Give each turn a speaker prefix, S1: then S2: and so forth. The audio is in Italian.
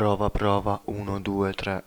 S1: Prova, prova, uno, due, tre.